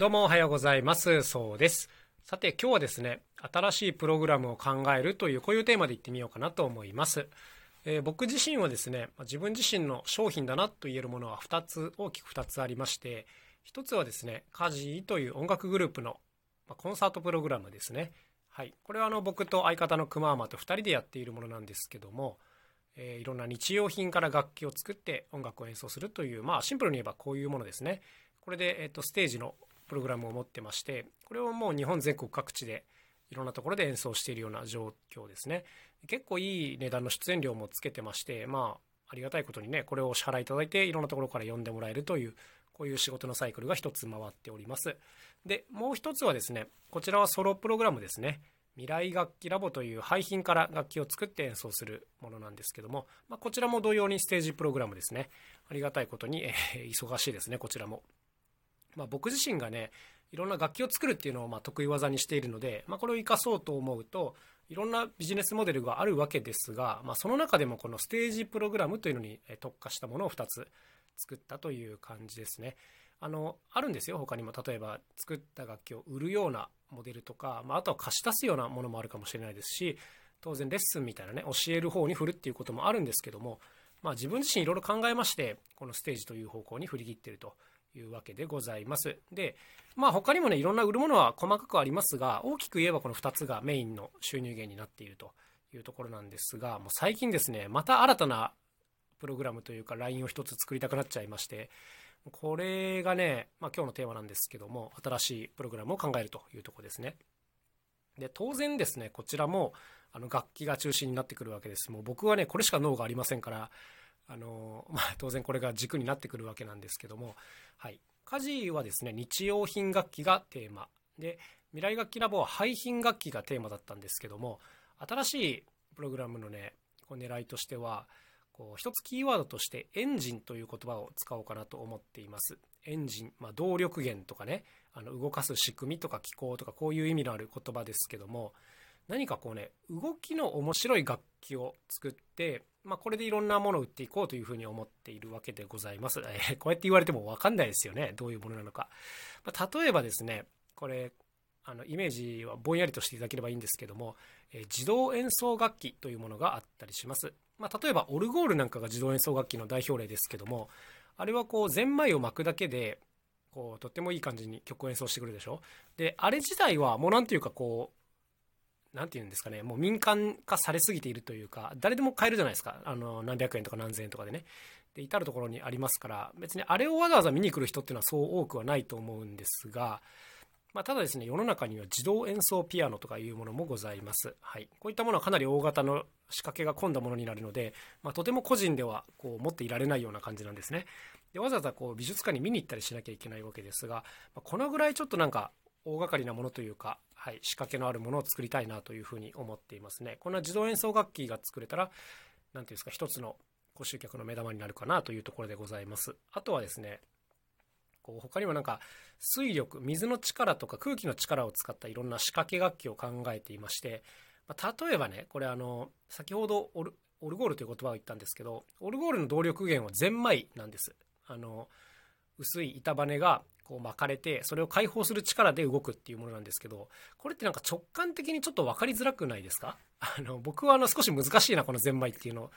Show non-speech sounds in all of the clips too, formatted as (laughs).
どうもおはようございます。そうです。さて今日はですね、新しいプログラムを考えるというこういうテーマでいってみようかなと思います。えー僕自身はですね、自分自身の商品だなと言えるものは2つ、大きく2つありまして、1つはですね、カジという音楽グループのコンサートプログラムですね。はい。これはあの僕と相方のくまーまと2人でやっているものなんですけども、えーいろんな日用品から楽器を作って音楽を演奏するという、まあシンプルに言えばこういうものですね。これで、えっとステージのプログラムを持ってましてこれをもう日本全国各地でいろんなところで演奏しているような状況ですね。結構いい値段の出演料もつけてましてまあありがたいことにねこれをお支払いいただいていろんなところから呼んでもらえるというこういう仕事のサイクルが一つ回っております。でもう一つはですねこちらはソロプログラムですね。未来楽器ラボという廃品から楽器を作って演奏するものなんですけども、まあ、こちらも同様にステージプログラムですね。ありがたいことに、えー忙しいですねこちらも。まあ、僕自身がねいろんな楽器を作るっていうのをまあ得意技にしているので、まあ、これを生かそうと思うといろんなビジネスモデルがあるわけですが、まあ、その中でもこのステージプログラムというのに特化したものを2つ作ったという感じですね。あのあるんですよ他にも例えば作った楽器を売るようなモデルとか、まあ、あとは貸し出すようなものもあるかもしれないですし当然レッスンみたいなね教える方に振るっていうこともあるんですけども、まあ、自分自身いろいろ考えましてこのステージという方向に振り切ってるというわけでございます。で、まあ他にもね、いろんな売るものは細かくありますが、大きく言えばこの2つがメインの収入源になっているというところなんですが、もう最近ですね、また新たなプログラムというか LINE を一つ作りたくなっちゃいまして、これがね、まあ今日のテーマなんですけども、新しいプログラムを考えるというとこですね。で、当然ですね、こちらもあの楽器が中心になってくるわけです。もう僕はね、これしか脳がありませんから、あの (laughs) まあ、当然これが軸になってくるわけなんですけども、はい、家事はですね日用品楽器がテーマ。で未来楽器ラボは廃品楽器がテーマだったんですけども新しいプログラムのねこう狙いとしてはこう一つキーワードとしてエンジンという言葉を使おうかなと思っています。エンジン、まあ、動力源とかねあの動かす仕組みとか機構とかこういう意味のある言葉ですけども何かこうね動きの面白い楽器を作って、まあ、これでいろんなものを売っていこうというふうに思っているわけでございます、(laughs) えーこうやって言われても分かんないですよね。どういうものなのか、まあ、例えばですねこれあのイメージはぼんやりとしていただければいいんですけども、えー自動演奏楽器というものがあったりします、まあ、例えばオルゴールなんかが自動演奏楽器の代表例ですけどもあれはこうゼンマイを巻くだけでこうとってもいい感じに曲を演奏してくるでしょ？であれ自体はもうなんていうかこうなんていうんですかね、もう民間化されすぎているというか、誰でも買えるじゃないですか。あの、何百円とか何千円とかでね。で、至るところにありますから、別にあれをわざわざ見に来る人っていうのはそう多くはないと思うんですが、まあ、ただですね、世の中には自動演奏ピアノとかいうものもございます。はい。こういったものはかなり大型の仕掛けが込んだものになるので、まあ、とても個人ではこう持っていられないような感じなんですね。で、わざわざこう美術館に見に行ったりしなきゃいけないわけですが、まあこのぐらいちょっとなんか大掛かりなものというか、はい、仕掛けのあるものを作りたいなというふうに思っていますね。こんな自動演奏楽器が作れたら、なんていうんですか、一つのご集客の目玉になるかなというところでございます。あとはですね、こう他にもなんか水力、水の力とか空気の力を使ったいろんな仕掛け楽器を考えていまして、まあ例えばね、これあの、先ほどオルオルゴールという言葉を言ったんですけど、オルゴールの動力源はゼンマイなんです。あの、薄い板バネがこう巻かれてそれを解放する力で動くっていうものなんですけどこれってなんか直感的にちょっと分かりづらくないですか？(laughs) あの僕はあの少し難しいなこのゼンマイっていうの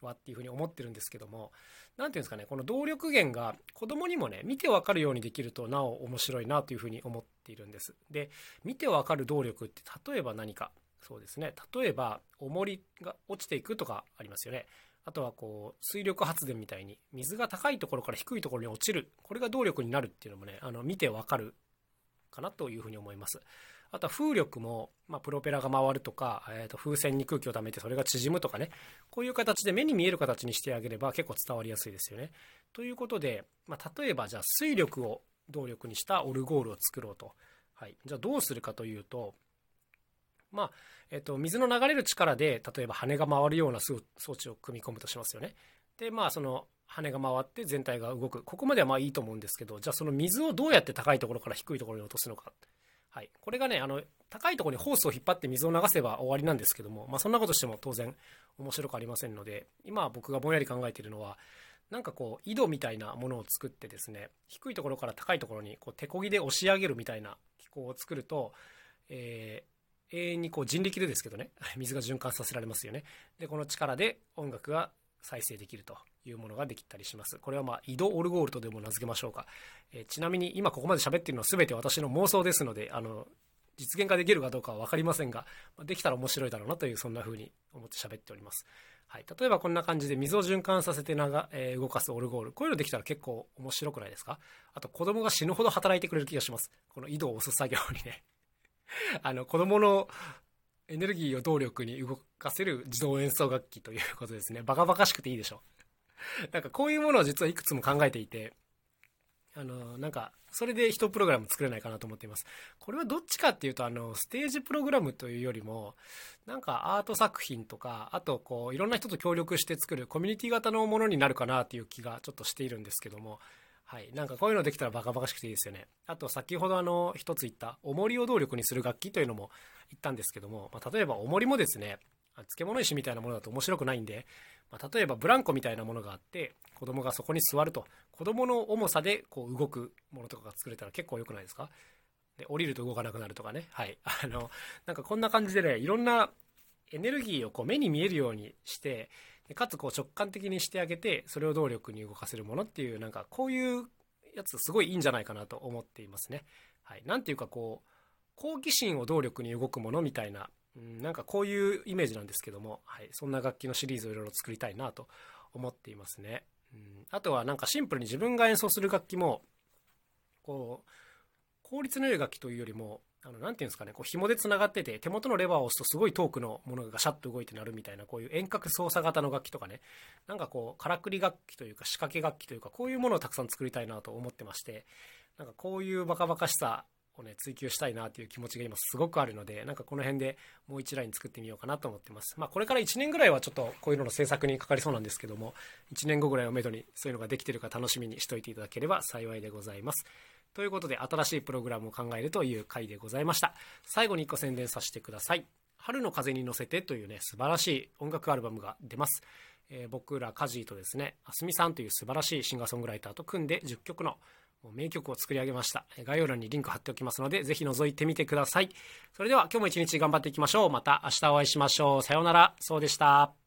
はっていうふうに思ってるんですけども何ていうんですかねこの動力源が子供にもね見て分かるようにできるとなお面白いなというふうに思っているんです。で見て分かる動力って例えば何か？そうですね。例えば重りが落ちていくとかありますよね。あとはこう水力発電みたいに水が高いところから低いところに落ちる。これが動力になるっていうのもねあの見てわかる。かなというふうに思います。あとは風力も、まあ、プロペラが回るとか、えー、と風船に空気を溜めてそれが縮むとかね。こういう形で目に見える形にしてあげれば結構伝わりやすいですよね。ということで、まあ、例えばじゃあ水力を動力にしたオルゴールを作ろうと、はい、じゃあどうするかというとまあえっと、水の流れる力で例えば羽が回るような装置を組み込むとしますよね。でまあその羽が回って全体が動く。ここまではまあいいと思うんですけどじゃあその水をどうやって高いところから低いところに落とすのか、はい、これがねあの高いところにホースを引っ張って水を流せば終わりなんですけども、まあ、そんなことしても当然面白くありませんので今僕がぼんやり考えているのはなんかこう井戸みたいなものを作ってですね低いところから高いところにこう手こぎで押し上げるみたいな機構を作ると、えー、永遠にこう人力でですけどね。(laughs) 水が循環させられますよね。でこの力で音楽が再生できるというものができたりします。これはまあ井戸オルゴールとでも名付けましょうか、え、ちなみに今ここまで喋っているのは全て私の妄想ですのであの実現化できるかどうかは分かりませんができたら面白いだろうなというそんな風に思って喋っております。はい、例えばこんな感じで水を循環させて長、えー、動かすオルゴール。こういうのできたら結構面白くないですか？あと子供が死ぬほど働いてくれる気がします。この井戸を押す作業にね。あの子供のエネルギーを動力に動かせる自動演奏楽器ということですね。バカバカしくていいでしょなんかこういうものを実はいくつも考えていてあのなんかそれで一プログラム作れないかなと思っています。これはどっちかっていうとあのステージプログラムというよりもなんかアート作品とかあとこういろんな人と協力して作るコミュニティ型のものになるかなっていう気がちょっとしているんですけどもはい、なんかこういうのできたらバカバカしくていいですよね。あと先ほどあの一つ言った重りを動力にする楽器というのも言ったんですけども、まあ、例えば重りもですね漬物石みたいなものだと面白くないんで、まあ、例えばブランコみたいなものがあって子供がそこに座ると子供の重さでこう動くものとかが作れたら結構良くないですか？で降りると動かなくなるとかね。はい。(laughs) あのなんかこんな感じでねいろんなエネルギーをこう目に見えるようにしてかつこう直感的にしてあげてそれを動力に動かせるものっていうなんかこういうやつすごいいいんじゃないかなと思っていますね。はい、なんていうかこう好奇心を動力に動くものみたいなうん、なんかこういうイメージなんですけども、はい、そんな楽器のシリーズをいろいろ作りたいなと思っていますね。うん、あとはなんかシンプルに自分が演奏する楽器もこう効率の良い楽器というよりもあのなんていうんですかねこう紐でつながってて手元のレバーを押すとすごい遠くのものがガシャッと動いて鳴るみたいなこういう遠隔操作型の楽器とかねなんかこうからくり楽器というか仕掛け楽器というかこういうものをたくさん作りたいなと思ってましてなんかこういうバカバカしさをね、追求したいなという気持ちが今すごくあるので、なんかこの辺でもう一ライン作ってみようかなと思ってます。まあこれから1年ぐらいはちょっとこういうのの制作にかかりそうなんですけども、1年後ぐらいをめどにそういうのができてるか楽しみにしといていただければ幸いでございます。ということで新しいプログラムを考えるという回でございました。最後に1個宣伝させてください。春の風に乗せてというね、素晴らしい音楽アルバムが出ます。えー、僕らカジーとですね、あすみさんという素晴らしいシンガーソングライターと組んで10曲の名曲を作り上げました。概要欄にリンク貼っておきますので、ぜひ覗いてみてください。それでは今日も一日頑張っていきましょう。また明日お会いしましょう。さようなら。そうでした。